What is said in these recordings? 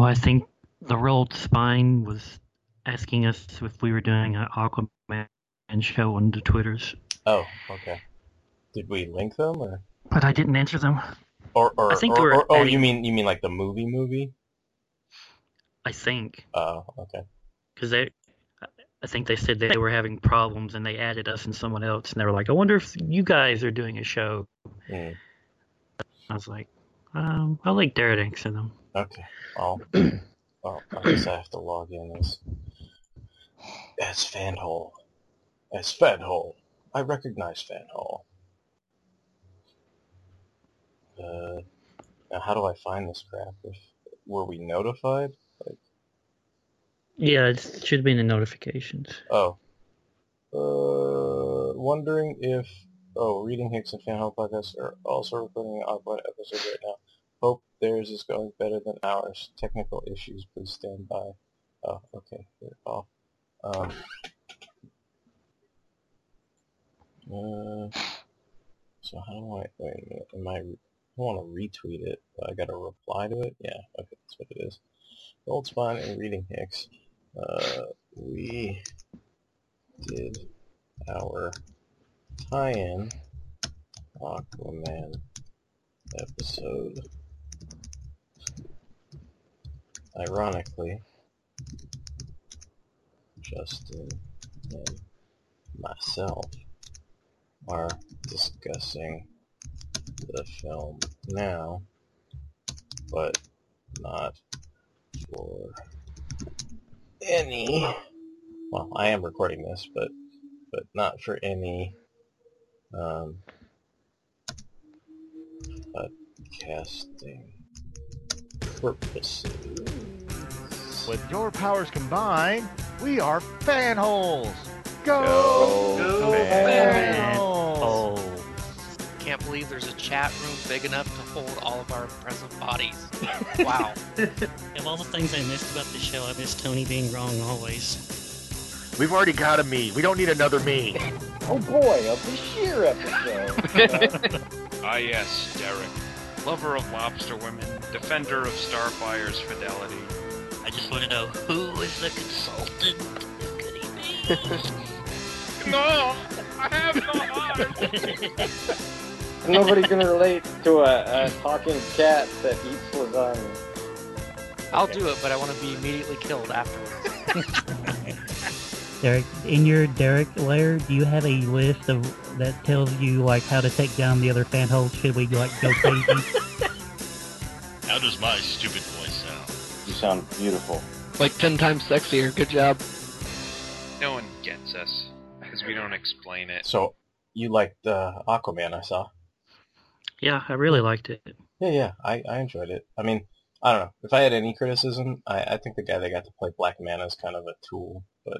Oh, I think the Rolled Spine was asking us if we were doing an Aquaman show on the Twitters, Oh, okay. Did we link them or but I didn't answer them. or or, I think or, or- oh you mean you mean like the movie movie? I think Oh, okay. because they, I think they said they were having problems and they added us and someone else, and they were like, "I wonder if you guys are doing a show." Hmm. I was like, um, "I'll link Derek to them." Okay. Well, well, I guess I have to log in as as Fanhole. As Fanhole. I recognize Fanhole. Uh, now how do I find this crap? If, were we notified? Like, Yeah, it should be in the notifications. oh. Uh, wondering if oh, Reading Hicks and Fanhole podcast are also recording an Aquaman episode right now. Theirs is going better than ours. Technical issues, please stand by. Oh, okay, here, off. Um, uh, so how do I, wait a minute, am I, I want to retweet it, but I gotta reply to it? Yeah, okay, that's what it is. Rolled Spine and Reading Hicks. Uh, we did our tie-in Aquaman episode. Ironically, Justin and myself are discussing the film now, but not for any. Well, I am recording this, but but not for any um, podcasting purposes. With your powers combined, we are fanholes. Go, Go fanholes. Oh, Can't believe there's a chat room big enough to hold all of our present bodies. Wow. of all the things I missed about the show, I miss Tony being wrong always. We've already got a me. We don't need another me. Oh boy, a Bashir episode. Ah yes, Derek. Lover of lobster women, defender of Starfire's fidelity. I just want to know who is the consultant? Who could he be? No! I have no heart! Nobody can relate to a, a talking cat that eats lasagna. I'll do it, but I want to be immediately killed afterwards. Derek, in your Derek layer, do you have a list of that tells you like how to take down the other fan holes? Should we like go crazy? How does my stupid voice sound? You sound beautiful. like 10 times sexier. Good job. No one gets us, because we don't explain it. So you liked uh, Aquaman? I saw. Yeah, I really liked it. Yeah, yeah, I, I enjoyed it. I mean, I don't know. If I had any criticism, I, I think the guy that got to play Black Manta is kind of a tool. But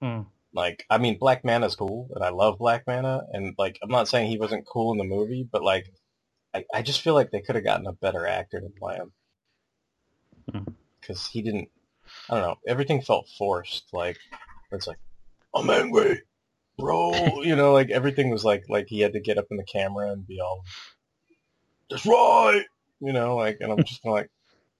Hmm. like, I mean, Black Manta's cool, and I love Black Manta, and like, I'm not saying he wasn't cool in the movie, but like, I, I just feel like they could have gotten a better actor to play him. Mm. because he didn't. I don't know. Everything felt forced. Like it's like, I'm angry, bro. you know, like everything was like like he had to get up in the camera and be all, that's right. You know, like, and I'm just kinda like,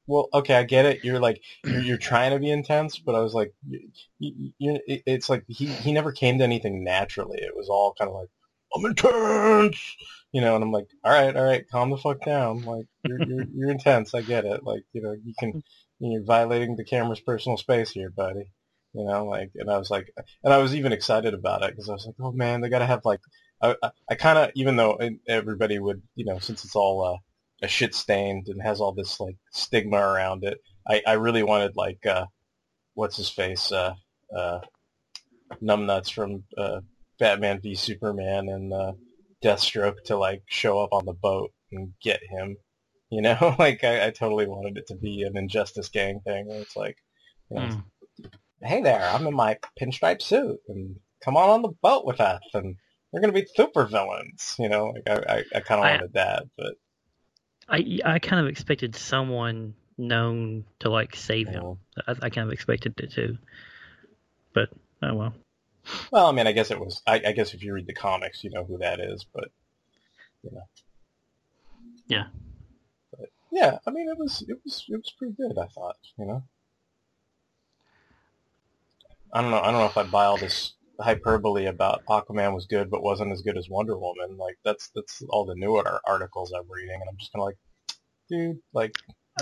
well, okay, I get it. You're like, you're, you're trying to be intense, but I was like, you, you, you, it's like he he never came to anything naturally. It was all kind of like, I'm intense. You know, and I'm like, all right, all right, calm the fuck down. Like, you're you're, you're intense. I get it. Like, you know, you can you're violating the camera's personal space here, buddy. You know, like, and I was like, and I was even excited about it because I was like, oh man, they got to have like, I, I, I kind of, even though everybody would, you know, since it's all uh, a shit stained and has all this like stigma around it, I, I really wanted like, uh, what's his face, uh, uh, numbnuts from uh, Batman v Superman and uh, Deathstroke to like show up on the boat and get him. You know, like I, I totally wanted it to be an Injustice Gang thing. Where it's like, you know, Hmm. hey there, I'm in my pinstripe suit, and come on on the boat with us, and we're gonna be super villains. You know, like I, I, I kind of wanted that, but I I kind of expected someone known to like save him. you I, I kind of expected it too, but oh well. Well, I mean, I guess it was. I, I guess if you read the comics, you know who that is, but you know, Yeah. But Yeah, I mean it was it was it was pretty good. I thought, you know. I don't know. I don't know if I buy all this hyperbole about Aquaman was good but wasn't as good as Wonder Woman. Like that's that's all the new ar- articles I'm reading, and I'm just kind of like, dude, like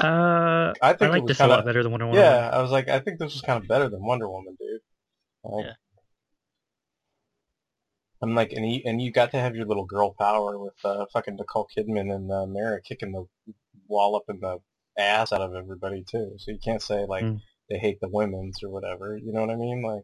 Uh, I I think it like was this kind a lot of better than Wonder Woman. yeah. I was like, I think this was kind of better than Wonder Woman, dude. Like, Yeah. I'm like, and you and you got to have your little girl power with uh, fucking Nicole Kidman and uh, Mera kicking the wall up in the ass out of everybody too. So you can't say like Mm. they hate the women's or whatever. You know what I mean? Like,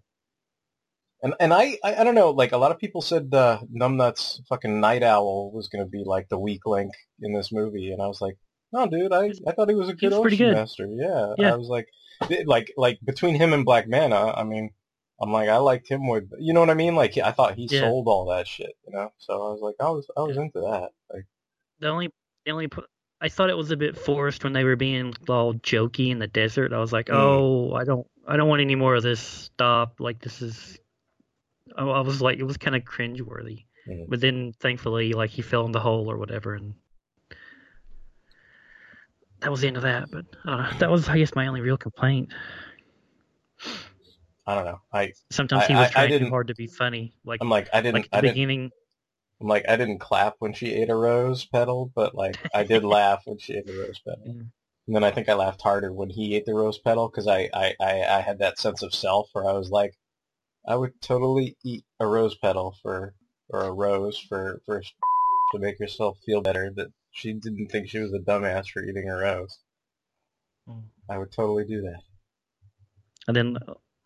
and and I I, I don't know. Like a lot of people said uh, Numbnuts fucking Nite Owl was gonna be like the weak link in this movie, and I was like, no, dude, I I thought he was a good pretty ocean good. master. Yeah, Yeah. I was like, like like between him and Black Manta, I mean. I'm like, I liked him with, you know what I mean? Like, I thought he Yeah. sold all that shit, you know? So I was like, I was, I was into that. Like, The only, the only, I thought it was a bit forced when they were being all jokey in the desert. I was like, Mm. oh, I don't, I don't want any more of this. Stop. Like this is, I I was like, it was kind of cringeworthy. Mhm. But then, thankfully, like he fell in the hole or whatever, and that was the end of that. But know. That was, I guess, my only real complaint. I don't know. I, Sometimes he was I- I trying too hard to be funny. Like, I'm like, I didn't, like at the I didn't, beginning. I'm like, I didn't clap when she ate a rose petal, but like, I did laugh when she ate a rose petal. And then I think I laughed harder when he ate the rose petal because I, I, I, I had that sense of self where I was like, I would totally eat a rose petal for, or a rose for, for to make herself feel better that she didn't think she was a dumbass for eating a rose. Mm. I would totally do that. And then,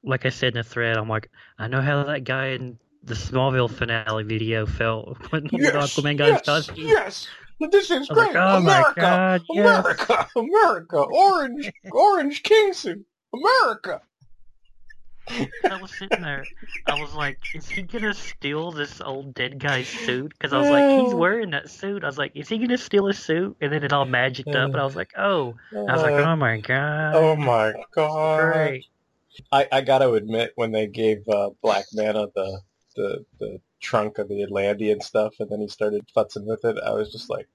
like I said in the thread, I'm like, I know how that guy in the Smallville finale video felt when, when the Aquaman got his costume. yes. This is great. like, oh America, my god, yes. America, America, orange, orange king suit, America. I was sitting there. I was like, is he gonna steal this old dead guy's suit? Because I was like, he's wearing that suit. I was like, is he gonna steal his suit? And then it all magicked up, and I was like, oh. I was like, Uh, oh my god. oh my god. Great. I, I got to admit, when they gave uh, Black Manta the, the the trunk of the Atlantean stuff, and then he started futzing with it, I was just like,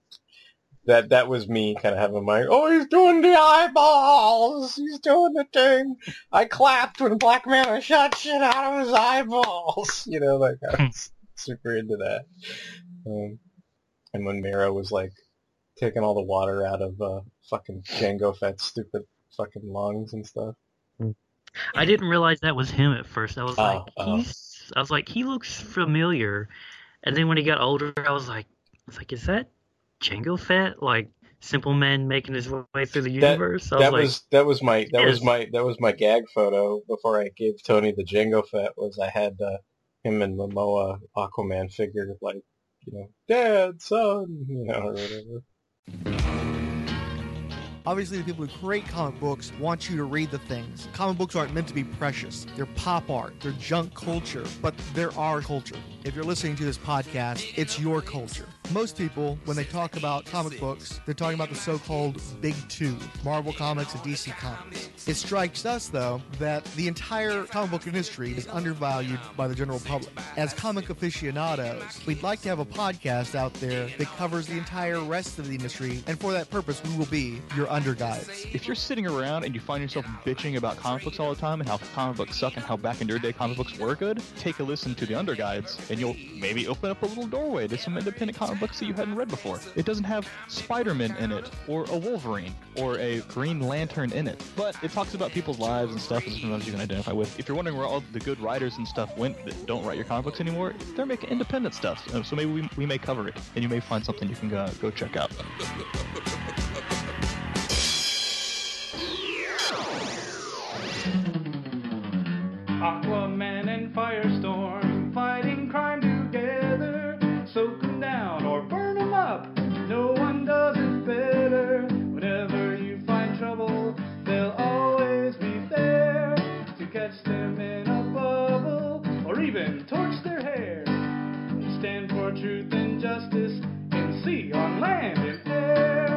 that that was me kind of having my, oh, he's doing the eyeballs, he's doing the thing. I clapped when Black Manta shot shit out of his eyeballs. You know, like I was super into that. Um, and when Mera was like taking all the water out of uh, fucking Jango Fett's stupid fucking lungs and stuff. I didn't realize that was him at first. I was Oh, like, oh. he's. I was like, he looks familiar. And then when he got older, I was like, I was like, is that Jango Fett? Like Simple Man making his way through the That- universe? I was that like, was that was my that was my that was my gag photo before I gave Tony the Jango Fett was I had uh, him and Momoa Aquaman figure like you know dad son you know or whatever. Obviously, the people who create comic books want you to read the things. Comic books aren't meant to be precious. They're pop art, they're junk culture, but they're our culture. If you're listening to this podcast, it's your culture. Most people, when they talk about comic books, they're talking about the so called Big Two Marvel Comics and DC Comics. It strikes us, though, that the entire comic book industry is undervalued by the general public. As comic aficionados, we'd like to have a podcast out there that covers the entire rest of the industry, and for that purpose, we will be your underguides. If you're sitting around and you find yourself bitching about comic books all the time and how comic books suck and how back in your day comic books were good, take a listen to the Underguides and you'll maybe open up a little doorway to some independent comic books that you hadn't read before. It doesn't have Spider-Man in it, or a Wolverine, or a Green Lantern in it, but it talks about people's lives and stuff and sometimes you can identify with. If you're wondering where all the good writers and stuff went that don't write your comic books anymore, they're making independent stuff. Uh, So maybe we, we may cover it, and you may find something you can go, go check out. Aquaman and Firestorm fighting crime together. Soak 'em down or burn 'em up. No one does it better. Whenever you find trouble, they'll always be there to catch them in a bubble or even torch their hair. Stand for truth and justice in sea, on land, and air.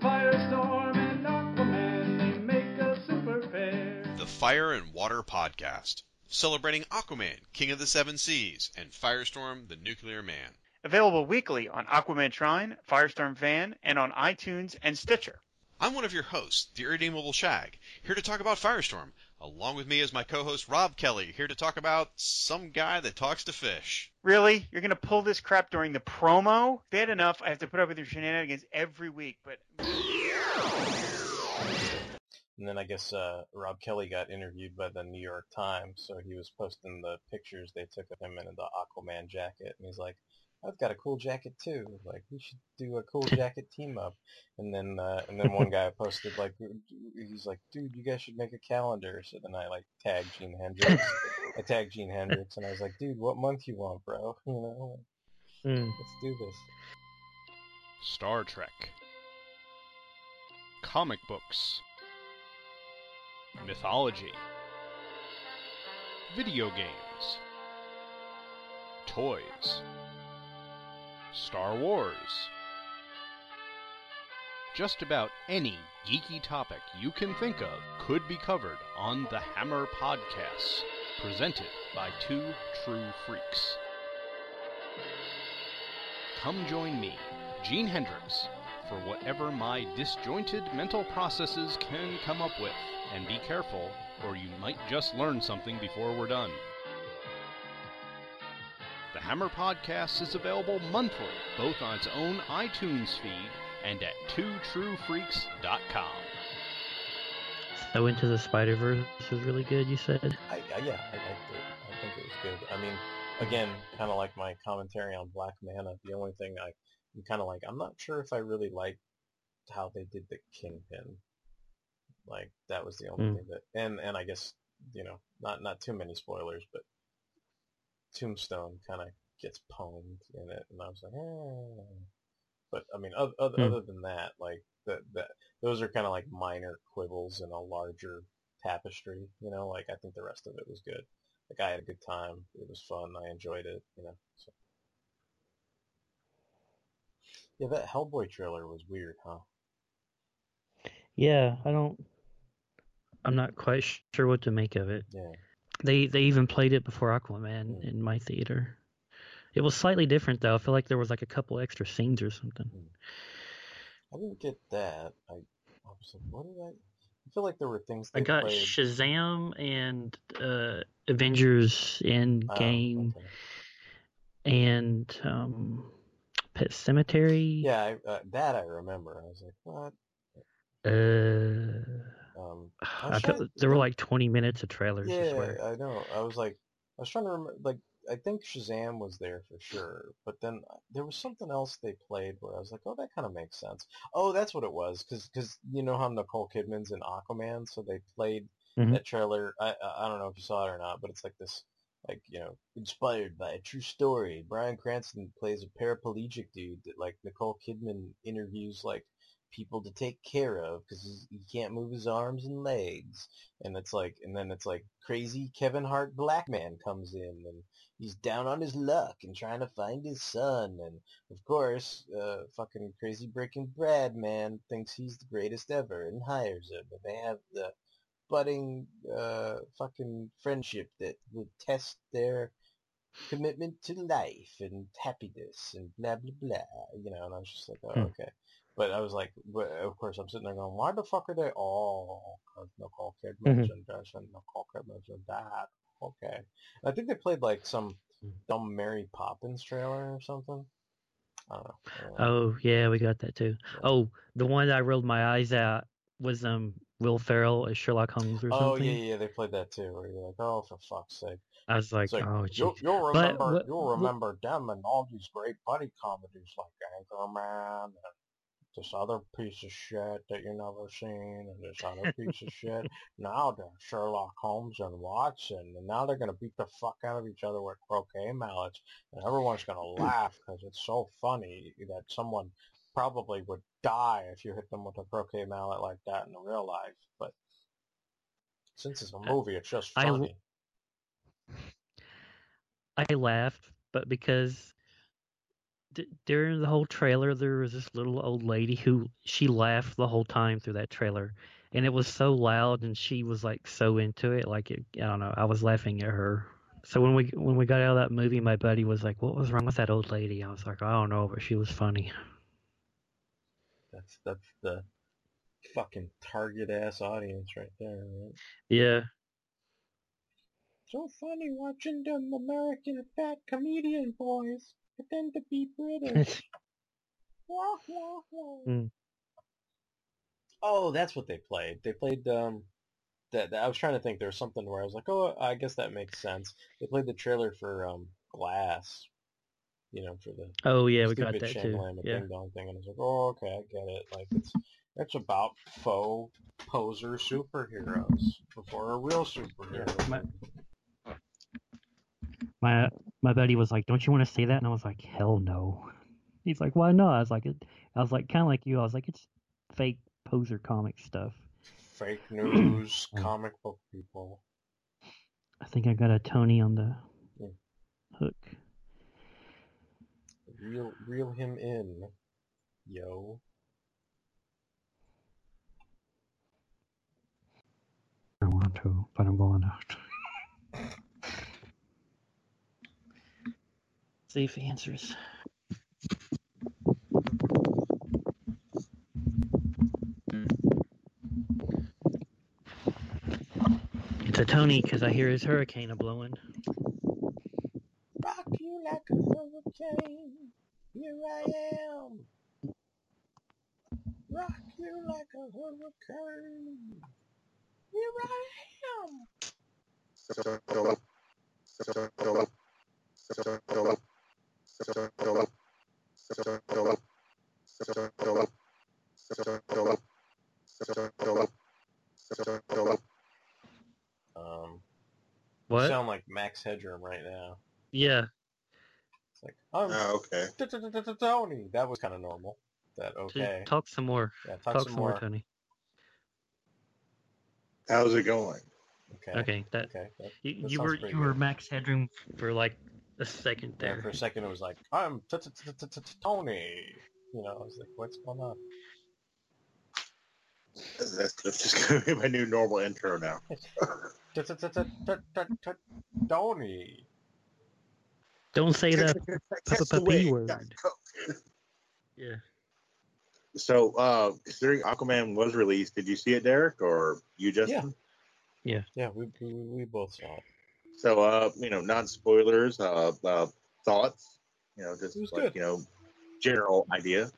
Firestorm and Aquaman, they make a super pair. The Fire and Water Podcast, celebrating Aquaman, King of the Seven Seas, and Firestorm, the Nuclear Man. Available weekly on Aquaman Shrine, Firestorm Fan, and on iTunes and Stitcher. I'm one of your hosts, the Irredeemable Shag, here to talk about Firestorm. Along with me is my co-host Rob Kelly, here to talk about some guy that talks to fish. Really? You're gonna pull this crap during the promo? Bad enough I have to put up with your shenanigans every week, but And then I guess uh, Rob Kelly got interviewed by the New York Times, so he was posting the pictures they took of him in the Aquaman jacket, and he's like, "I've got a cool jacket too. Like, we should do a cool jacket team up." And then, uh, and then one guy posted like, he's like, "Dude, you guys should make a calendar." So then I like tagged Gene Hendricks. I tagged Gene Hendricks, and I was like, "Dude, what month you want, bro? You know, Hmm. let's do this." Star Trek. Comic books. Mythology. Video games. Toys. Star Wars. Just about any geeky topic you can think of could be covered on the Hammer Podcasts, presented by two true freaks. Come join me, Gene Hendricks, for whatever my disjointed mental processes can come up with. And be careful, or you might just learn something before we're done. The Hammer Podcast is available monthly, both on its own iTunes feed and at twotruefreaks.com. So Into the Spider Verse was really good. You said. I, I yeah, I liked it. I think it was good. I mean, again, kind of like my commentary on Black Manta. The only thing I, I'm kind of like, I'm not sure if I really liked how they did the Kingpin. Like that was the only Hmm. thing that, and and I guess you know, not not too many spoilers, but Tombstone kind of gets pwned in it, and I was like, eh. But I mean, other other, Hmm. other than that, like that that those are kind of like minor quibbles in a larger tapestry. You know, like I think the rest of it was good. Like I had a good time. It was fun. I enjoyed it. You know. So. Yeah, that Hellboy trailer was weird, huh? Yeah, I don't. I'm not quite sure what to make of it. Yeah. They they even played it before Aquaman in my theater. It was slightly different though. I feel like there was like a couple extra scenes or something. I didn't get that. I, I was like, what did I? I feel like there were things I got played. Shazam and uh, Avengers Endgame and um, Pet Sematary. Yeah, I, uh, that I remember. I was like, what? Uh, Um, I felt trying- there were like 20 minutes of trailers. I Yeah, swear. I know. I was like, I was trying to remember. Like, I think Shazam was there for sure, but then there was something else they played where I was like, oh, that kind of makes sense. Oh, that's what it was, because because you know how Nicole Kidman's in Aquaman, so they played Mhm. that trailer. I I I don't know if you saw it or not, but it's like this. Like you know, inspired by a true story. Bryan Cranston plays a paraplegic dude that like Nicole Kidman interviews like people to take care of because he can't move his arms and legs. And it's like, and then it's like crazy Kevin Hart black man comes in and he's down on his luck and trying to find his son. And of course, uh, fucking crazy Breaking Brad man thinks he's the greatest ever and hires him. And they have the budding, uh, fucking friendship that will test their commitment to life and happiness and blah blah blah. You know, and I was just like, oh, Hmm. okay. But I was like, of course, I'm sitting there going, why the fuck are they all? Because Nicole Kidman's Mhm. and this and Nicole Kidman's and that. Okay. I think they played like some dumb Mary Poppins trailer or something. I don't know. I don't know. Oh yeah, we got that too. Oh, the one that I rolled my eyes at was um Will Ferrell as Sherlock Holmes or Oh something. yeah, yeah, they played that too. Where you're like, oh, for fuck's sake! I was like, like, oh, you'll, you'll But remember, what- you'll remember them and all these great buddy comedies like Anchorman and this other piece of shit that you never seen and this other piece of shit. Now they're Sherlock Holmes and Watson, and now they're gonna beat the fuck out of each other with croquet mallets, and everyone's gonna laugh because it's so funny that someone probably would die if you hit them with a croquet mallet like that in real life. But since it's a movie, it's just I funny. I laughed, but because d- during the whole trailer there was this little old lady who she laughed the whole time through that trailer, and it was so loud, and she was like so into it, like it, I don't know, I was laughing at her. So when we when we got out of that movie, my buddy was like, "What was wrong with that old lady?" I was like, "I don't know, but she was funny." That's that's the Fucking target ass audience right there, right? Yeah. So funny watching them American fat comedian boys pretend to be British. Wah, wah, wah. Hmm. Oh, that's what they played. They played um that, that- I was trying to think there was something where I was like, "Oh, I guess that makes sense." They played the trailer for um Glass, you know, for the Oh, yeah, we got that too. Shyamalan Yeah. Ding Dong thing, and I was like, "Oh, okay, I get it." Like it's it's about faux poser superheroes before a real superhero. my- My my buddy was like, "Don't you want to say that?" And I was like, "Hell no." He's like, "Why not?" I was like, it, "I was like, kind of like you." I was like, "It's fake poser comic stuff." Fake news, oh. comic book people. I think I got a Tony on the Yeah. hook. Reel reel him in, yo. I want to, but I'm going out. See if he answers. It's a Tony because I hear his hurricane a blowing. Rock you like a hurricane. Here I am. Rock you like a hurricane. Here I am. Um, What? You sound like Max Headroom right now. Yeah. It's like, I'm Oh, okay. Tony. That was kind of normal. That okay. Talk some more. Yeah, talk some more. Tony. How's it going? Okay. Okay, that Okay. that- you, that you were pretty you were max headroom for like a second there. Yeah, there. for a second it was like, I'm Tony. You know, I was like, what's going on? That's, that's just gonna be my new normal intro now. Tony. Don't say the That's p- the way p word. Yeah. So, uh, considering Aquaman was released, did you see it, Derek, or you, Justin? Yeah. Yeah, we, we, we both saw it. So, uh, you know, non spoilers, uh, uh, thoughts, you know, just like, good. you know, general idea.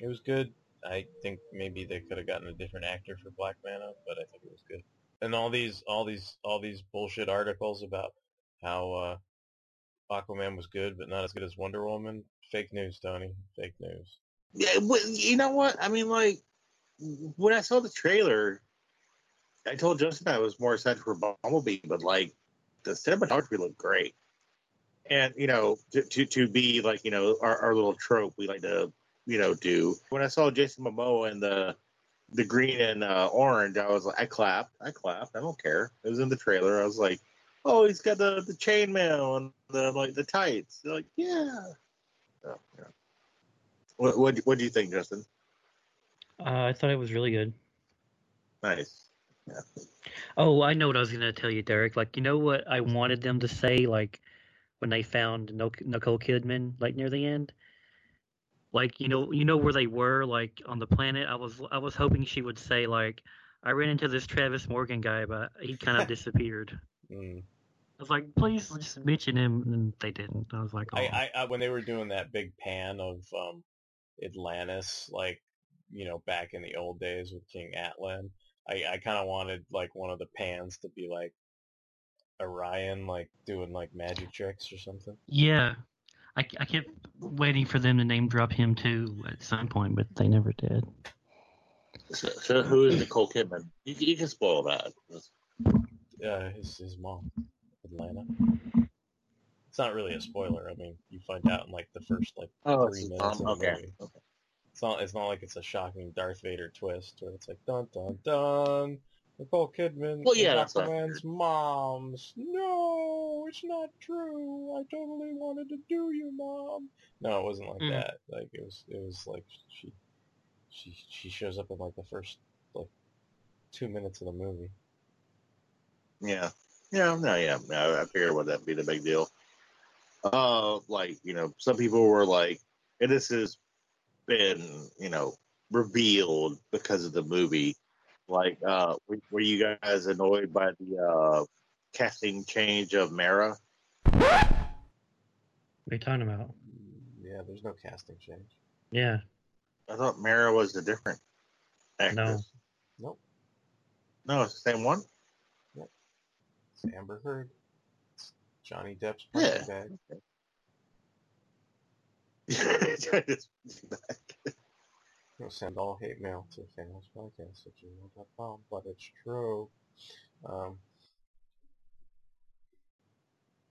It was good. I think maybe they could have gotten a different actor for Black Manta, but I think it was good. And all these, all these, all these bullshit articles about how uh, Aquaman was good, but not as good as Wonder Woman. Fake news, Tony. Fake news. Yeah, you know what? I mean, like, when I saw the trailer, I told Justin I was more excited for Bumblebee, but, like, the cinematography looked great. And, you know, to, to, to be, like, you know, our, our little trope we like to, you know, do. When I saw Jason Momoa in the the green and uh, orange, I was like, I clapped. I clapped. I don't care. It was in the trailer. I was like, oh, he's got the, the chainmail and the, like, the tights. They're like, yeah. So, yeah. What what what do you think, Justin? Uh, I thought it was really good. Nice. Yeah. Oh, I know what I was gonna tell you, Derek. Like, you know what I wanted them to say, like when they found Nicole Kidman, like near the end. Like, you know, you know where they were, like on the planet. I was, I was hoping she would say, like, I ran into this Travis Morgan guy, but he kind of disappeared. Mm. I was like, please just mention him, and they didn't. I was like, oh. I, I, I when they were doing that big pan of um, Atlantis, like you know, back in the old days with King Atlan, I, I kind of wanted like one of the pans to be like Arion, like doing like magic tricks or something. yeah. I, I kept waiting for them to name drop him too at some point, but they never did. So, so who is Nicole Kidman? You, can- you can spoil that. Uh, his his mom, Atlanna. It's not really a spoiler. I mean, you find out in like the first like Oh, three minutes of the Okay, movie. It's not. It's not like it's a shocking Darth Vader twist where it's like dun dun dun. Nicole Kidman Well, yeah, is that's what I Aquaman's mom's. No, it's not true. I totally wanted to do you, mom. No, it wasn't like Mm. that. Like it was. It was like she, she, she shows up in like the first like two minutes of the movie. Yeah. Yeah, no, yeah. no, I figured would that be the big deal. Uh, like, you know, some people were like, and this has been, you know, revealed because of the movie. Like, uh, were, were you guys annoyed by the uh, casting change of Mera? What are you talking about? Yeah, there's no casting change. Yeah. I thought Mera was a different actress. No. Nope. No, it's the same one. It's Amber Heard. It's Johnny Depp's Yeah. punching bag. We'll send all hate mail to Famous Podcast at gmail.com, but it's true. Um,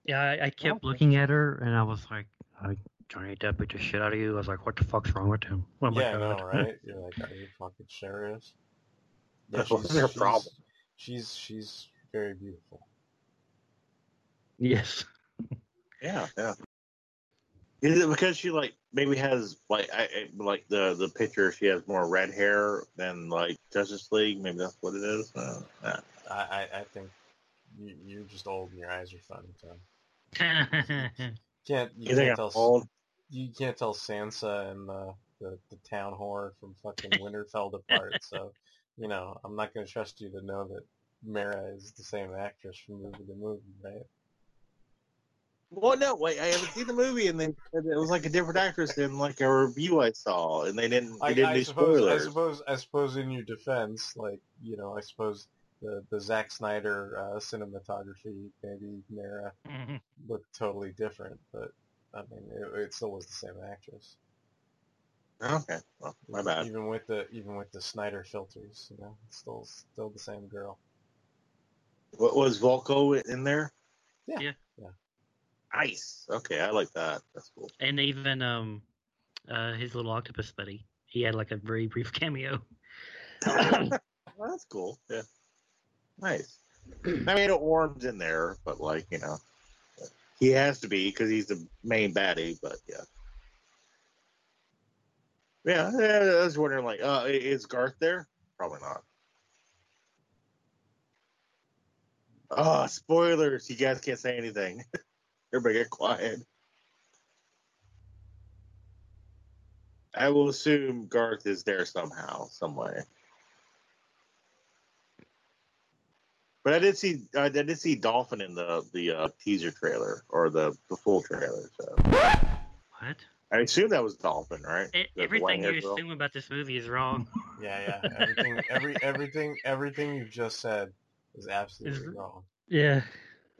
Yeah, I, I kept looking at her and I was like, I, Johnny Depp beat the shit out of you. I was like, what the fuck's wrong with him? What my yeah, I know, God. right? You're like, are you fucking serious? Yeah, What's their problem? She's she's very beautiful. Yes. Yeah, yeah. Is it because she like maybe has like I, I like the the picture she has more red hair than like Justice League? Maybe that's what it is. Uh, yeah. I, I, I think you, you're just old and your eyes are funny, Tom. Can't you You can't tell old? you can't tell Sansa and the, the the town whore from fucking Winterfell apart. So you know I'm not going to trust you to know that Mera is the same actress from movie to movie, right? Well, no, wait. I haven't seen the movie, and they it was like a different actress than like a review I saw, and they didn't. They I, didn't I do suppose I suppose I suppose in your defense, like you know, I suppose the the Zack Snyder uh, cinematography maybe Mera looked totally different, but I mean it, it still was the same actress. Okay, well, my bad. Even with the even with the Snyder filters, you know, it's still still the same girl. What was Vulko in there? Yeah. Yeah. Nice. Okay, I like that. That's cool. And even um, uh, his little octopus buddy, he had like a very brief cameo. Well, that's cool. Yeah. Nice. I mean, it Orm's in there, but like you know, he has to be because he's the main baddie. But yeah. Yeah, I was wondering, like, uh, is Garth there? Probably not. Oh, spoilers! You guys can't say anything. Everybody get quiet. I will assume Garth is there somehow, some way. But I did see I did see Dolphin in the the uh, teaser trailer or the the full trailer. So What? I assume that was Dolphin, right? The everything you white-haired girl? assume about this movie is wrong. Yeah, yeah. Everything every everything everything you just said is absolutely Is- wrong. Yeah.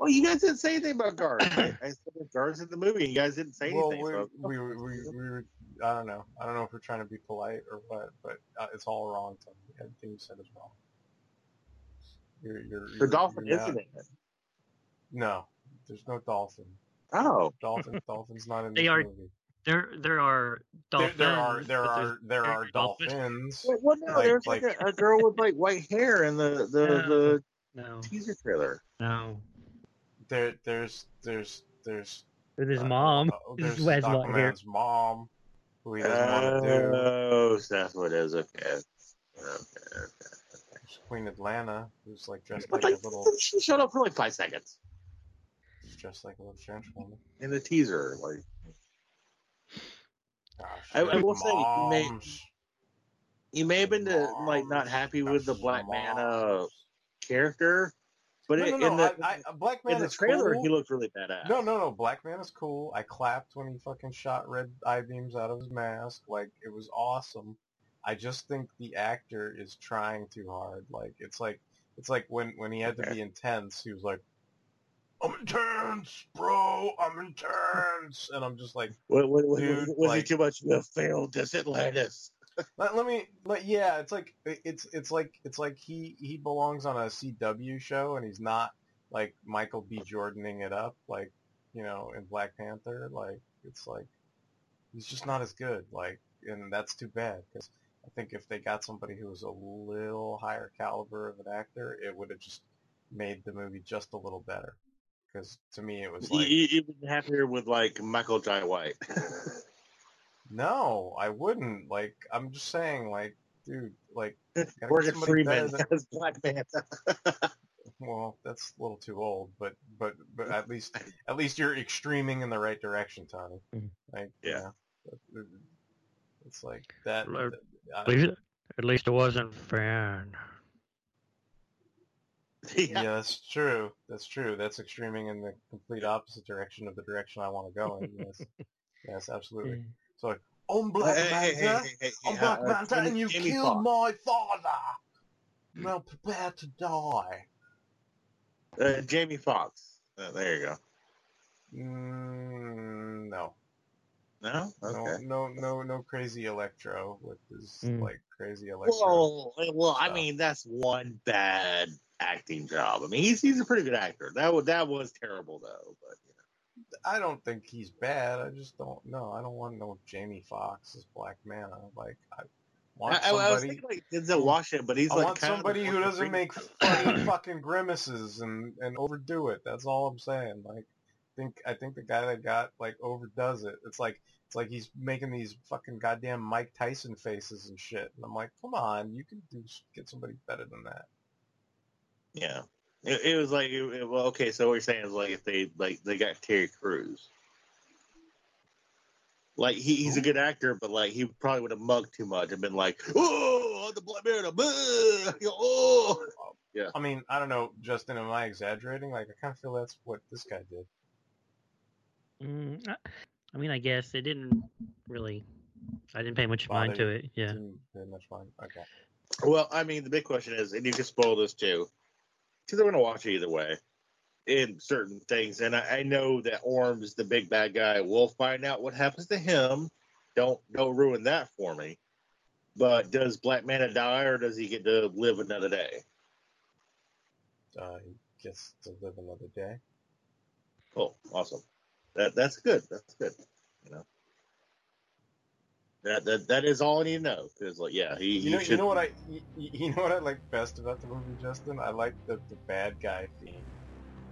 Well, you guys didn't say anything about Garth. I, I said that Garth's in the movie, you guys didn't say Well, anything. we, so- we, we, we, we were, I don't know. I don't know if we're trying to be polite or what, but uh, it's all wrong. Tony. Everything you said is wrong. You're, you're, the you're- Dolphin you're isn't in it. No, there's no dolphin. Oh, Dolphin, dolphin's not in They this are movie. There, there are dolphins. there are, there are, there are dolphins. dolphins. Well, well, no, Like- there's like, like- a, a girl with like white hair in the the, the No, teaser trailer. no. There, there's, there's, there's. With his uh, mom. uh, There's is why his white hair. Aquaman's mom, who he doesn't want to do. Oh, so that's what it is. Okay. Okay. okay. There's Queen Atlanna, who's like dressed But like like, a little, she showed up for like five seconds dressed like a little French woman. in the teaser. Like, Gosh, I, I will say, you may moms. you may have been uh, like not happy with the Black Manta character, but No, it, no, no, in the I, I, uh, Black in the trailer cool. he looked really badass. No, no, no. Black Man is cool. I clapped when he fucking shot red eye beams out of his mask. Like it was awesome. I just think the actor is trying too hard. Like it's like it's like when when he had to be intense, he was like, "I'm intense, bro. I'm intense," and I'm just like, What, what, what, Dude, was like- it too much? You failed this Atlantis. Let, let me let yeah it's like it's it's like it's like he he belongs on a cw show and he's not like michael b jordaning it up like you know in black panther like it's like he's just not as good like and that's too bad because i think if they got somebody who was a little higher caliber of an actor it would have just made the movie just a little better because to me it was like you've happier with like Michael Jai White. no i wouldn't like i'm just saying like dude like gotta get Morgan somebody Freeman than- as Black Manta. Well, that's a little too old, but but but at least at least you're extreming in the right direction, Tommy. Mm-hmm. Like Yeah. you it's like that. Or- I- At least, at least it wasn't fan. yeah. that's true. That's true. That's extreming in the complete opposite direction of the direction I want to go in. Yes, yes, absolutely. Mm. I'm Black Hey, hey, hey, Manta. hey, hey, Black uh, Manta, and you Jamie killed Foxx. my father. Now prepare to die. Uh, Jamie Foxx. Uh, there you go. Mm, no. No. Okay. No, no, no, no crazy Electro with his Mm. like crazy Electro. Well, well, I mean that's one bad acting job. I mean he's he's a pretty good actor. That was that was terrible though. But. I don't think he's bad. I just don't know. I don't want no Jamie Foxx as Black Manta. Like I want I, I, I was somebody. thinking like Denzel Washington, but he's I like want somebody who doesn't make funny fucking grimaces and and overdo it. That's all I'm saying. Like, I think I think the guy that got like overdoes it. It's like it's like he's making these fucking goddamn Mike Tyson faces and shit. And I'm like, come on, you can do get somebody better than that. Yeah. It, it was like, it, it- well, okay. So what you're saying is like if they like they got Terry Crews, like he, he's a good actor, but like he probably would have mugged too much and been like, oh, the Black Manta, blah," oh, yeah. I mean, I don't know, Justin. Am I exaggerating? Like, I kind of feel that's what this guy did. Mm, I- I mean, I guess it didn't really. I didn't pay much mind to it. Yeah. Didn't pay much mind. Okay. Well, I mean, the big question is, and you can spoil this too, because they're going to watch it either way in certain things. And I, I know that Orm's the big bad guy. We'll find out what happens to him. Don't don't ruin that for me. But does Black Manta die, or does he get to live another day? Uh, he gets to live another day. Cool, awesome. That that's good. That's good. You know. That, that that is all I need to know. Because like, yeah, he, You he know, should. you know what I, you, you know what I like best about the movie, Justin? I like the, the bad guy theme,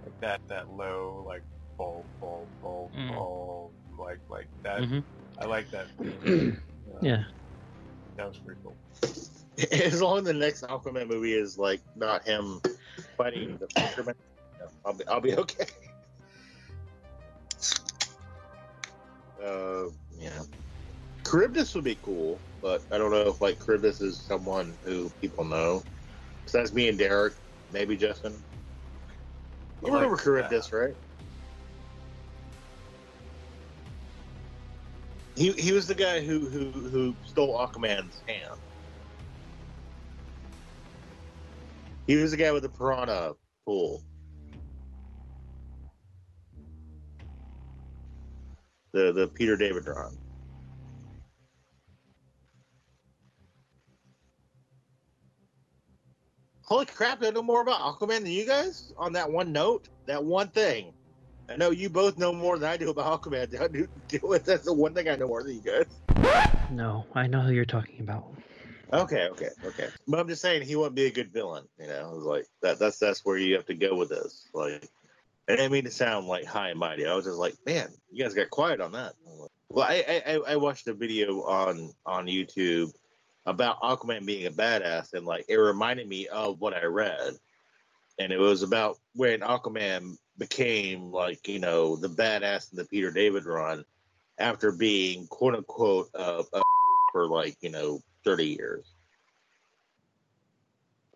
like that that low like bulb bulb bulb Mm. bulb, like like that. Mhm. I like that theme. Uh, Yeah. that was pretty cool. as long as the next Aquaman movie is like not him fighting the fisherman, I'll be I'll be okay. Charybdis would be cool, but I don't know if like Charybdis is someone who people know. Besides me and Derek, maybe Justin. You I like remember Charybdis, right? He he was the guy who who who stole Aquaman's hand. He was the guy with the piranha pool. The the Peter David run. Holy crap! I know more about Aquaman than you guys on that one note. That one thing. I know you both know more than I do about Aquaman. I do deal with that's the one thing I know more than you guys. No, I know who you're talking about. Okay, okay, okay. But I'm just saying he wouldn't be a good villain. You know, like that. That's that's where you have to go with this. Like, I didn't mean to sound like high and mighty. I was just like, man, you guys got quiet on that. Well, I, I I- I watched a video on on YouTube about Aquaman being a badass, and like it reminded me of what I read, and it was about when Aquaman became like you know the badass in the Peter David run after being quote unquote uh, for like you know 30 years.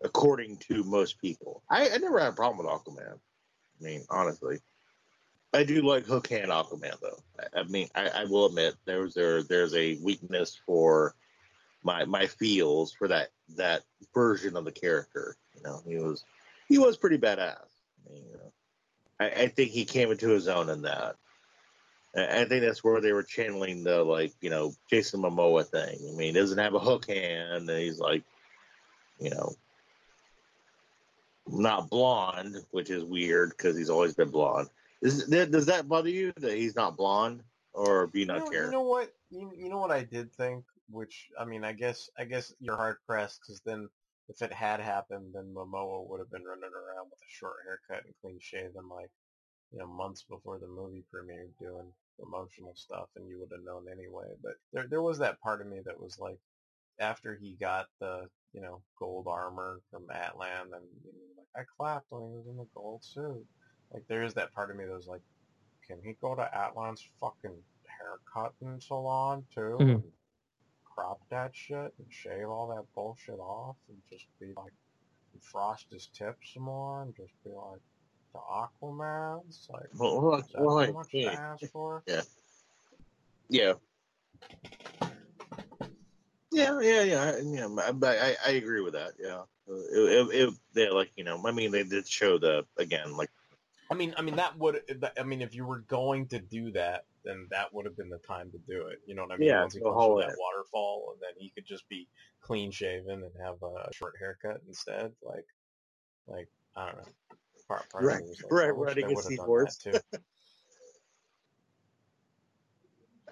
According to most people. I, I never had a problem with aquaman. I mean honestly. I do like hook hand aquaman though. I, I mean I, I will admit there's there there's a weakness for my my feels for that that version of the character you know he was he was pretty badass I, mean, you know, I, I think he came into his own in that I I think that's where they were channeling the like, you know, Jason Momoa thing. I mean, he doesn't have a hook hand, and he's like, you know, not blonde, which is weird because he's always been blonde. Is, does that bother you that he's not blonde, or do you not you know, care? You know what? You, you know what I did think, which I mean, I guess I guess you're hard pressed because then if it had happened, then Momoa would have been running around with a short haircut and clean shaven, like you know, months before the movie premiered, doing promotional stuff, and you would have known anyway. But there there was that part of me that was like, after he got the you know gold armor from Atlan, and you know, like I clapped when he was in the gold suit. Like there is that part of me that was like, can he go to Atlan's fucking haircutting salon too? Mhm. Crop that shit and shave all that bullshit off and just be like, frost his tips some more and just be like, the Aquaman? It's like, Well, well, is well, too like, much to ask for? Yeah. Yeah. Yeah, yeah, yeah, yeah. But I, I agree with that. Yeah, it, it, it, they like you know, I mean, they did show the again, like I mean, I mean that would. I mean, if you were going to do that, then that would have been the time to do it. You know what I mean? Yeah, Once he comes from that in. waterfall, and then he could just be clean shaven and have a short haircut instead. Like, like I don't know. Part, part Right, like, right, riding they a would have done seahorse. too.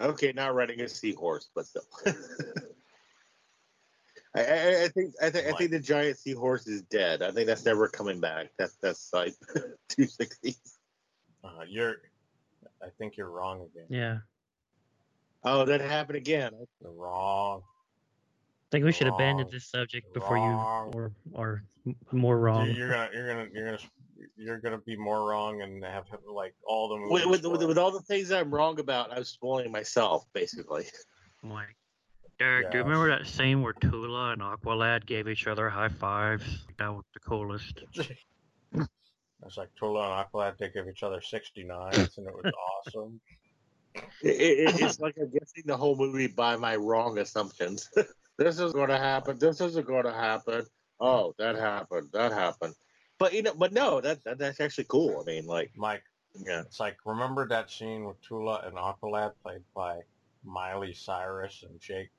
okay, not riding a seahorse, but still. I, I, I think I think I think the giant seahorse is dead. I think that's never coming back. That's that's like two sixty. Uh, you're. I think you're wrong again. Yeah. Oh, that happened again. You're wrong. I think we should abandon this subject before Wrong. you or or more wrong. You're, you're gonna, you're gonna, you're gonna, you're gonna be more wrong and have like all the. With, with, with, with all the things I'm wrong about, I'm spoiling myself, basically. Like, Derek, do you remember that scene where Tula and Aqualad gave each other high fives? That was the coolest. It's like Tula and Aqualad they give each other 69s, and it was awesome. It, it, it's like I'm guessing the whole movie by my wrong assumptions. this is going to happen. This isn't going to happen. Oh, that happened. That happened. But you know, but no, that, that that's actually cool. I mean, like, Mike, yeah, it's like remember that scene with Tula and Aqualad played by Miley Cyrus and Jake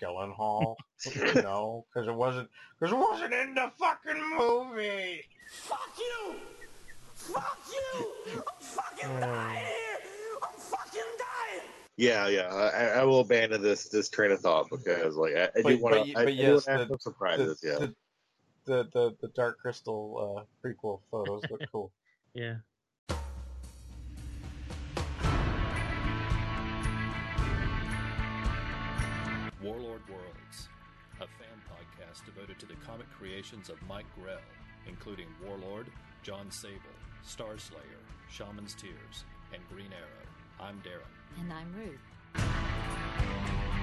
Gyllenhaal? no, because it wasn't because it wasn't in the fucking movie. Fuck you! Fuck you! I'm fucking dying here! I'm fucking dying! yeah, yeah. I, I will abandon this this train of thought because, like, I, I But- do want to. y- I, I but do yes, wanna have the- some surprises. the, yeah. the, the, the, the Dark Crystal uh, prequel photos look cool. Yeah. Worlds, a fan podcast devoted to the comic creations of Mike Grell, including Warlord, John Sable, Starslayer, Shaman's Tears, and Green Arrow. I'm Darren. And I'm Ruth.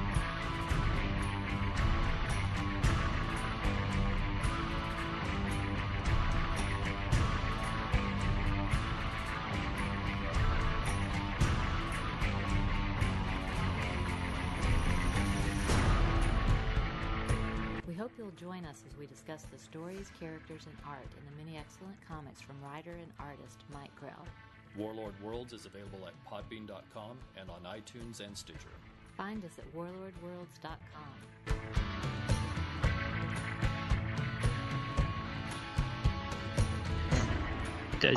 Join us as we discuss the stories, characters, and art in the many excellent comics from writer and artist Mike Grell. Warlord Worlds is available at podbean.com and on iTunes and Stitcher. Find us at warlordworlds.com.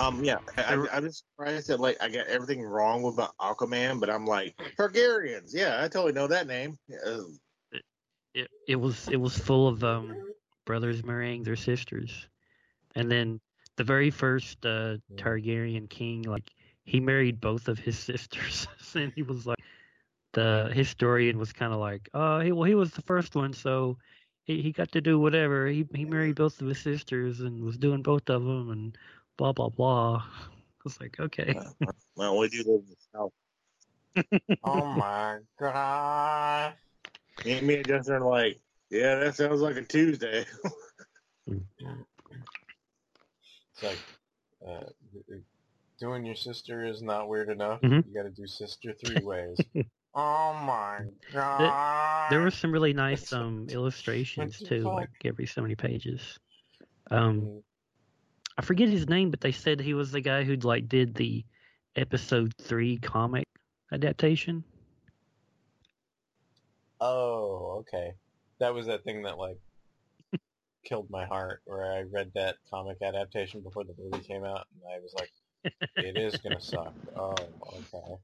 Um, yeah, I, I, I'm just surprised that like I got everything wrong with my Aquaman, but I'm like Targaryens. Yeah, I totally know that name. Uh, It it was it was full of um brothers marrying their sisters, and then the very first uh, Targaryen king, like he married both of his sisters, and he was like, the historian was kind of like, oh, he, well, he was the first one, so he, he got to do whatever. He he married both of his sisters and was doing both of them, and blah blah blah. I was like, okay. well, we do live in the South. oh my god! Me, me and Justin are like, yeah, that sounds like a Tuesday. It's like uh, doing your sister is not weird enough. Mhm. You got to do sister three ways. oh my There, god! there were some really nice um illustrations too, fuck? like every so many pages. Um, I forget his name, but they said he was the guy who like did the episode three comic adaptation. Oh, okay. That was that thing that like killed my heart, where I read that comic adaptation before the movie came out, and I was like, "It is gonna suck." Oh, okay.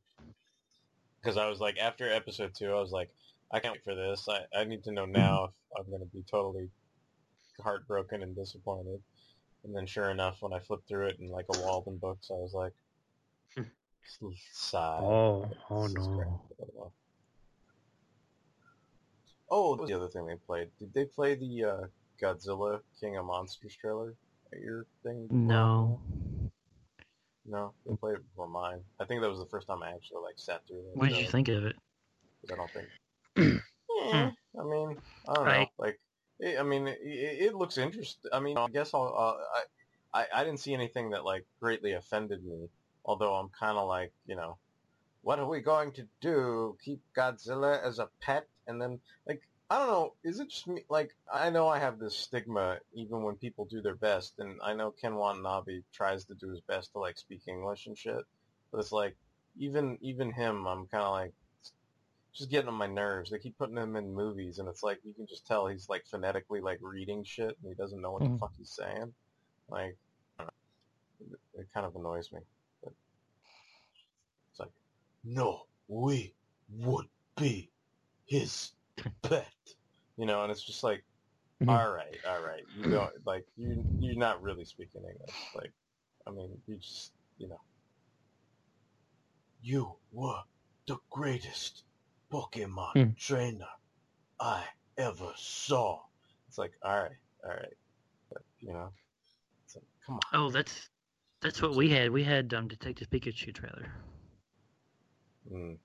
Because I was like, after episode two, I was like, "I can't wait for this. I, I need to know now if I'm gonna be totally heartbroken and disappointed." And then, sure enough, when I flipped through it in like a Waldenbooks, I was like, sigh. Oh, oh no. Oh, was the other thing they played. Did they play the uh, Godzilla King of Monsters trailer at your thing? No. No, they played it before mine. I think that was the first time I actually like sat through it. What did you think of it? I don't think. Eh, I mean, I don't know. Like, it, I mean, it, it looks interesting. I mean, I guess I'll. Uh, I, I I didn't see anything that like greatly offended me. Although I'm kind of like, you know, what are we going to do? Keep Godzilla as a pet, and then like I don't know. Is it just me? Like I know I have this stigma even when people do their best, and I know Ken Watanabe tries to do his best to like speak English and shit, but it's like even even him, I'm kind of like just getting on my nerves. They keep putting him in movies, and it's like you can just tell he's like phonetically like reading shit, and he doesn't know what the Mhm. fuck he's saying. Like, I don't know. it, it kind of annoys me. But it's like, no, we would be his pet, you know, and it's just like, Mhm. all right, all right, you don't like you you're not really speaking English. Like, I mean, you just you know, you were the greatest Pokemon Hmm. trainer I ever saw. It's like, all right, all right, but, you know, it's like, come on. Oh, that's that's what we had. We had um, Detective Pikachu trailer. Mm.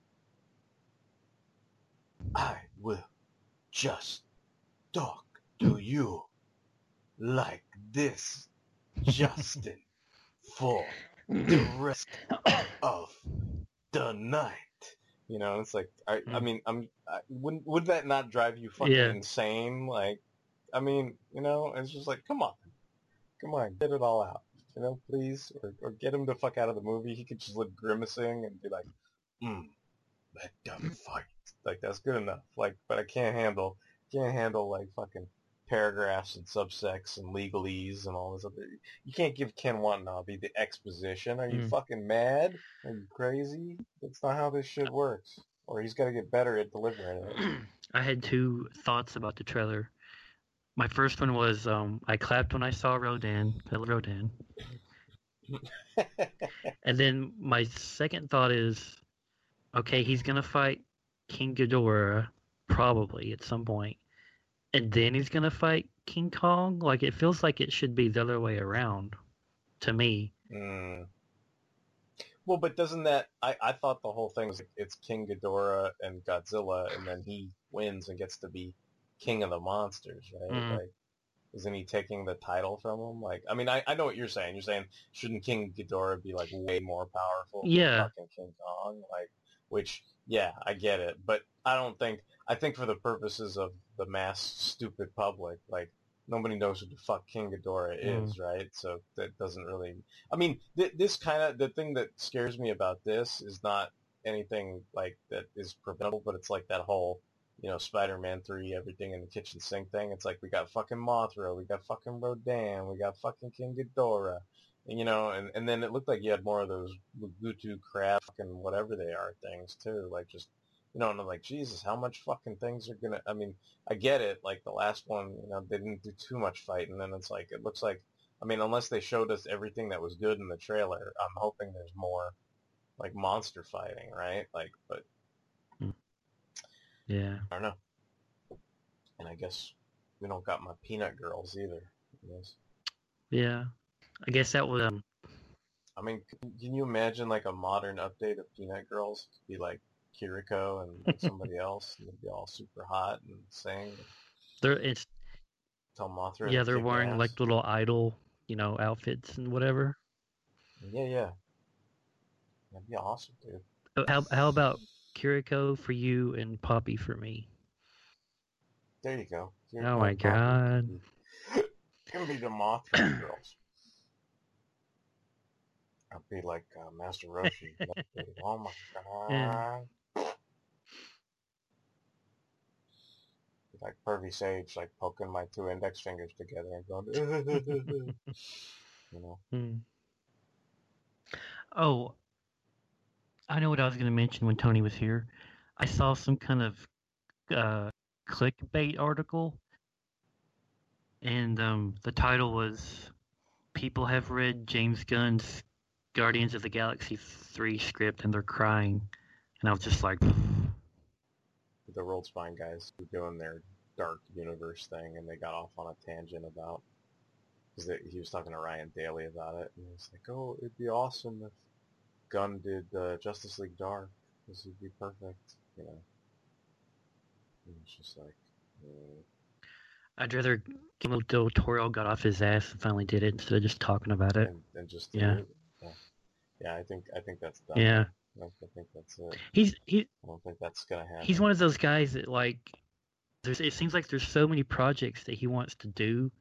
I will just talk to you like this, Justin, for the rest of the night. You know, it's like I, I mean, I'm. I, wouldn't would that not drive you fucking Yeah. insane? Like, I mean, you know, it's just like, come on, come on, get it all out. You know, please, or or get him the fuck out of the movie. He could just look grimacing and be like, hmm, let them fight. Like that's good enough. Like, but I can't handle can't handle like fucking paragraphs and subsects and legalese and all this other. You can't give Ken Watanabe the exposition. Are you Mm. fucking mad? Are you crazy? That's not how this shit works. Or he's got to get better at delivering it. I had two thoughts about the trailer. My first one was um, I clapped when I saw Rodan, I love Rodan. and then my second thought is, okay, he's gonna fight King Ghidorah probably at some point, and then he's gonna fight King Kong. Like it feels like it should be the other way around, to me. Mm. Well, but doesn't that? I, I thought the whole thing was it's King Ghidorah and Godzilla, and then he wins and gets to be king of the monsters, right? Mm. Like, isn't he taking the title from him? Like, I mean, I, I know what you're saying. You're saying shouldn't King Ghidorah be like way more powerful? than Yeah. fucking King Kong, like, which yeah, I get it, but I don't think. I think for the purposes of the mass stupid public, like nobody knows who the fuck King Ghidorah Mm. is, right? So that doesn't really. I mean, th- this kind of the thing that scares me about this is not anything like that is preventable, but it's like that whole, you know, Spider-Man three, everything in the kitchen sink thing. It's like we got fucking Mothra, we got fucking Rodan, we got fucking King Ghidorah, you know, and and then it looked like you had more of those Gutu crap and whatever they are things too, like just. You know, and I'm like, Jesus, how much fucking things are gonna? I mean, I get it. Like the last one, you know, they didn't do too much fighting, and then it's like it looks like. I mean, unless they showed us everything that was good in the trailer, I'm hoping there's more, like monster fighting, right? Like, but mm. Yeah. I don't know. And I guess we don't got my peanut girls either. Yes. Yeah. I guess that was um, I mean, can can you imagine like a modern update of Peanut Girls? It'd be like Kiriko and somebody else, and they'd be all super hot and sing. they're it's Tell Mothra. yeah they're wearing ass. like little idol you know outfits and whatever. Yeah, yeah. That'd be awesome, dude. How how about Kiriko for you and Poppy for me? There you go. Oh my Poppy. god. Gonna be the Mothra girls. Be like uh, Master Roshi. oh my god. Yeah. Like Pervy Sage, like poking my two index fingers together and going, you know. Hmm. Oh, I know what I was going to mention when Tony was here. I saw some kind of uh, clickbait article, and um, the title was "People have read James Gunn's Guardians of the Galaxy 3 script and they're crying," and I was just like, The Rolled Spine guys were doing their dark universe thing, and they got off on a tangent about because he was talking to Ryan Daly about it, and he was like, "Oh, it'd be awesome if Gunn did uh, Justice League Dark. This would be perfect," you know. And it's just like, I'd rather Guillermo del Toro got off his ass and finally did it instead of just talking about it. and, and just Yeah. it. Yeah, yeah. I think I think that's done. Yeah. I, I think that's it. He's he I don't think that's gonna happen. he's one of those guys that like there's it seems like there's so many projects that he wants to do,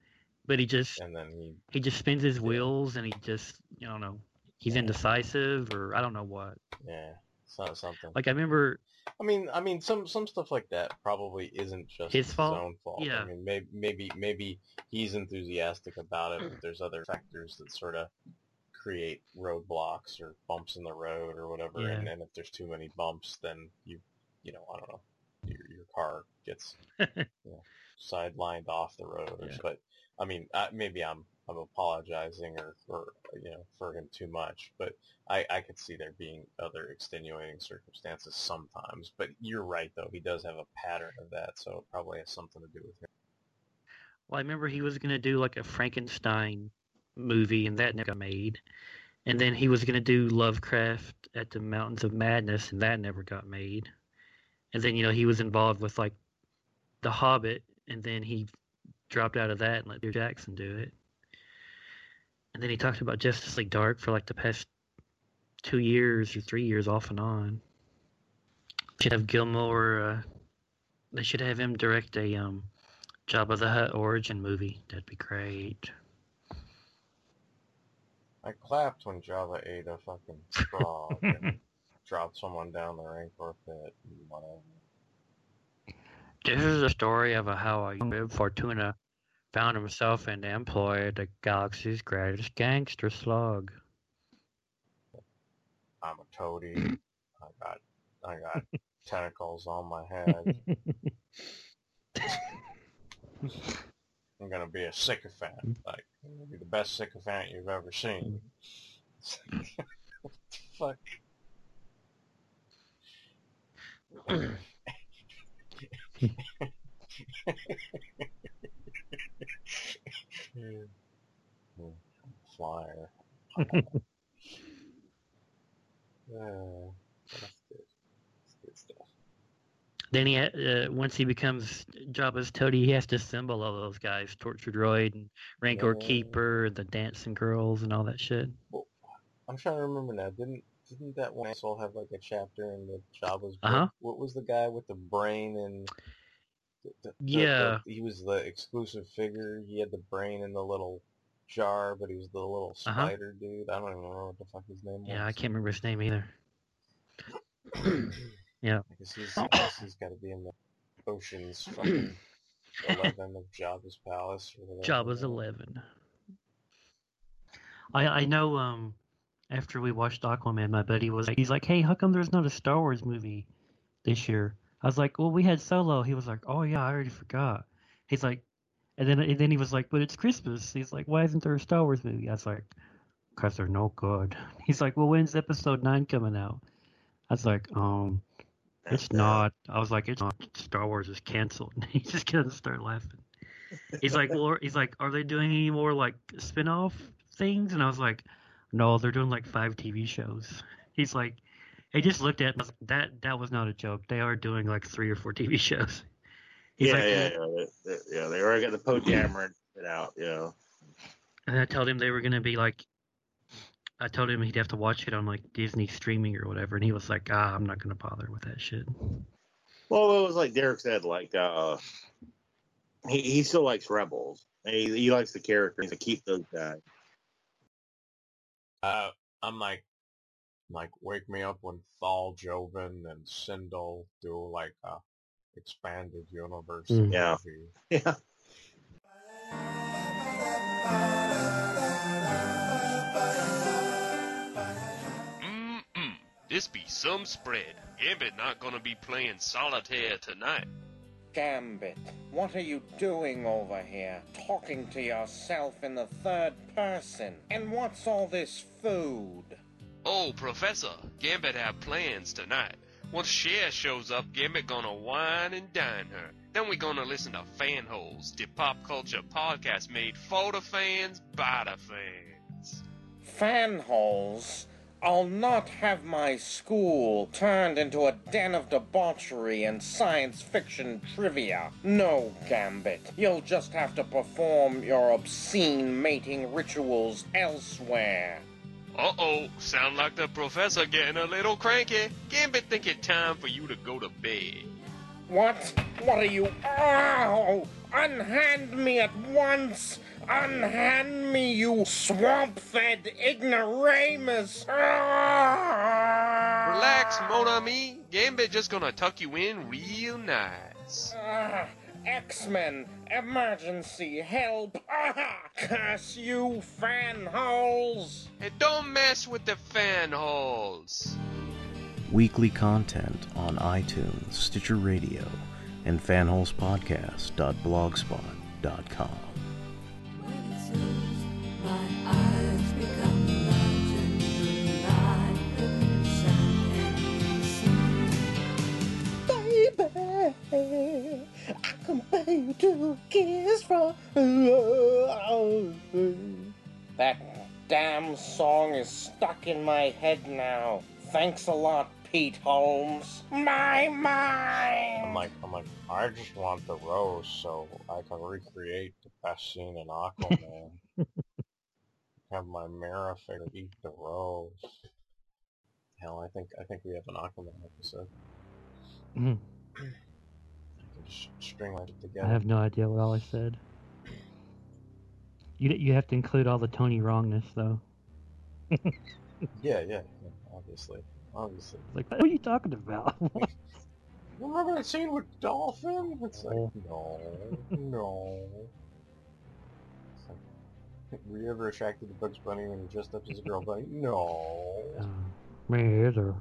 but he just and then he he just spins his wheels and he just I don't know he's indecisive or I don't know what. yeah, it's not something. Like I remember I mean, I mean, some some stuff like that probably isn't just His fault? own fault. Yeah. I mean, maybe maybe maybe he's enthusiastic about it, but there's other factors that sort of create roadblocks or bumps in the road or whatever. Yeah. And, if there's too many bumps, then you you know I don't know your your car gets you know, sidelined off the road. Yeah. But I mean, I, maybe I'm I'm apologizing or for you know for him too much, but I I could see there being other extenuating circumstances sometimes. But you're right though, he does have a pattern of that, so it probably has something to do with him. Well, I remember he was gonna do like a Frankenstein movie, and that never got made. And then he was gonna do Lovecraft at the Mountains of Madness, and that never got made. And then you know he was involved with like The Hobbit, and then he dropped out of that and let Peter Jackson do it. And then he talked about Justice League Dark for like the past two years or three years off and on. Should have Guillermo. Uh, they should have him direct a um, Jabba the Hutt origin movie. That'd be great. I clapped when Jabba ate a fucking frog and dropped someone down the Rancor pit and whatever. This is a story of how a young Fortuna found himself in the employ of the galaxy's greatest gangster slug. I'm a toady. I got I got tentacles on my head. I'm gonna be a sycophant. Like I'm gonna be the best sycophant you've ever seen. what the fuck? Flyer. Uh, that's good. That's good stuff. Then he, uh, once he becomes Jabba's toady, he has to assemble all those guys: Torture Droid and Rancor Yeah. Keeper, the dancing girls, and all that shit. Well, I'm trying to remember now. Didn't didn't that one asshole have like a chapter in the Jabba's book? Uh-huh. What was the guy with the brain and? The, the- Yeah. the- he was the exclusive figure. He had the brain in the little jar, but he was the little Uh-huh. spider dude. I don't even remember what the fuck his name was. Yeah, I can't remember his name either. yeah. Guess he's, he's got to be in the oceans fucking eleven of Jabba's palace or whatever. Jabba's eleven. I I know. Um, after we watched Aquaman, my buddy was like, he's like, "Hey, how come there's not a Star Wars movie this year?" I was like, "Well, we had Solo." He was like, "Oh yeah, I already forgot." He's like, and then and then he was like, "But it's Christmas." He's like, "Why isn't there a Star Wars movie?" I was like, "Cause they're no good." He's like, "Well, when's Episode Nine coming out?" I was like, "Um, it's not." I was like, "It's not. Star Wars is canceled." he just gonna start laughing. He's like, well, he's like, are they doing any more like spin-off things? And I was like, no, they're doing like five TV shows. He's like, he just looked at me, like, that. That was not a joke. They are doing like three or four TV shows. He's yeah, like, yeah, yeah, yeah. They already got the Poe Dameron it out. You know. and I told him they were gonna be like, I told him he'd have to watch it on like Disney streaming or whatever, and he was like, ah, I'm not gonna bother with that shit. Well, it was like Derek said. Like, uh, he he still likes Rebels. He he likes the characters to keep those guys. Uh, I'm like, like, wake me up when Thal Joven and Sindel do like a expanded universe Mm. Yeah. movie. Yeah. This be some spread. Gambit not gonna be playing solitaire tonight. Gambit, what are you doing over here? Talking to yourself in the third person. And what's all this food? Oh, Professor, Gambit have plans tonight. Once Cher shows up, Gambit gonna wine and dine her. Then we gonna listen to Fan Holes, the pop culture podcast made for the fans by the fans. Fan holes? I'll not have my school turned into a den of debauchery and science fiction trivia. No, Gambit. You'll just have to perform your obscene mating rituals elsewhere. Uh-oh, sound like the professor getting a little cranky. Gambit think it time for you to go to bed. What? What are you? Ow! Unhand me at once! Unhand me, you swamp-fed ignoramus! Relax, mon ami. Gambit just gonna tuck you in real nice. Ah, X-Men, emergency help! Ah, curse you, fan holes! And don't mess with the fan holes. Weekly content on iTunes, Stitcher Radio, and fanholespodcast.blogspot.com. Baby, I can pay you to kiss from. That damn song is stuck in my head now. Thanks a lot, Pete Holmes. My mind! I'm like, I'm like, I just want the rose so I can recreate the best scene in Aquaman. Have my Mera figure eat the rose. Hell, I think I think we have an Aquaman episode. Mhm. I can just string it I have no idea what all I said. You you have to include all the Tony wrongness though. Yeah, yeah, yeah, obviously, obviously. Like what are you talking about? Remember that scene with Dolphin? It's like, oh. no, no. Like, were you ever attracted to Bugs Bunny when he dressed up as a girl bunny? No. Uh, me either.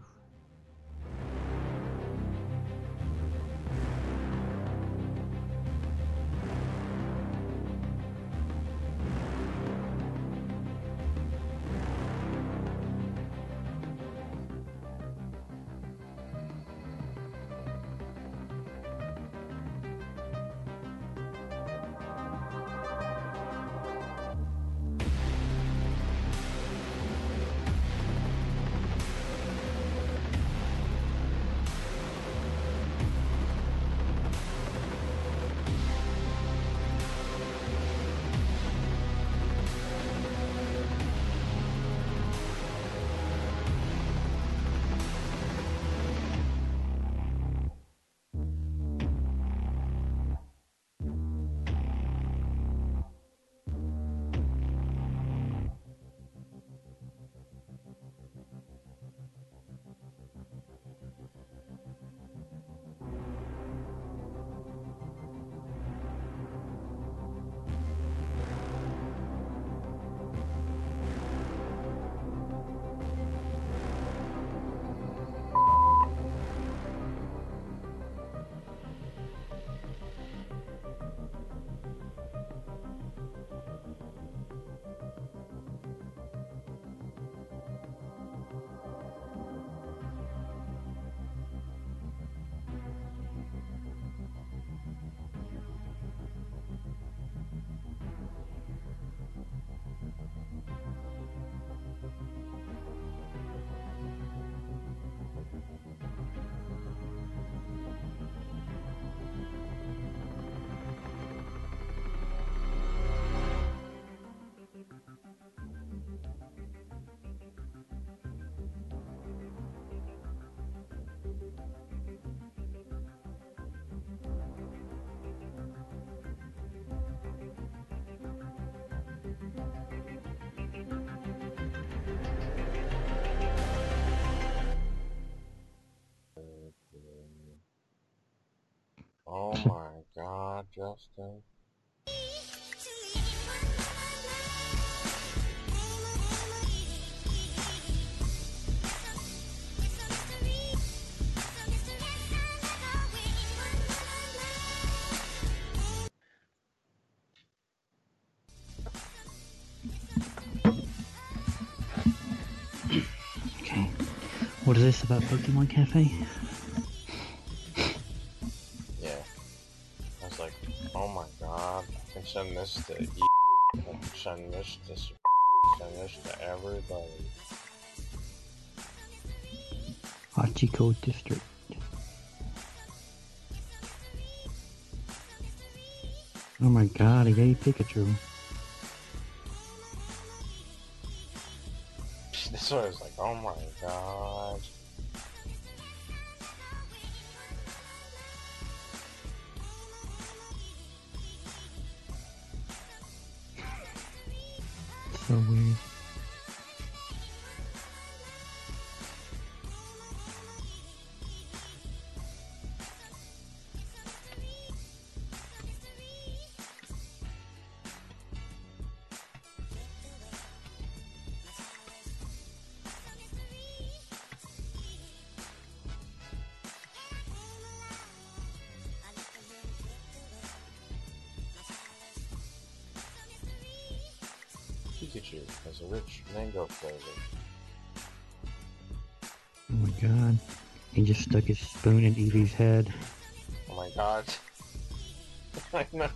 Justin. Uh, okay. What is this about Pokemon Cafe? Send this to E. Send this to send this to everybody. Hachiko District. Oh my god, a yay Pikachu. This one I was like, oh my god. God. He just stuck his spoon in Eevee's head. Oh my god. I know.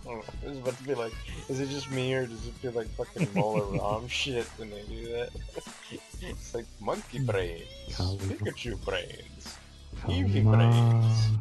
It was about to be like, is it just me or does it feel like fucking Mola Ram shit when they do that? it's like monkey brains, Pikachu brains, Eevee Kalima. brains. It's like, Kalima brains.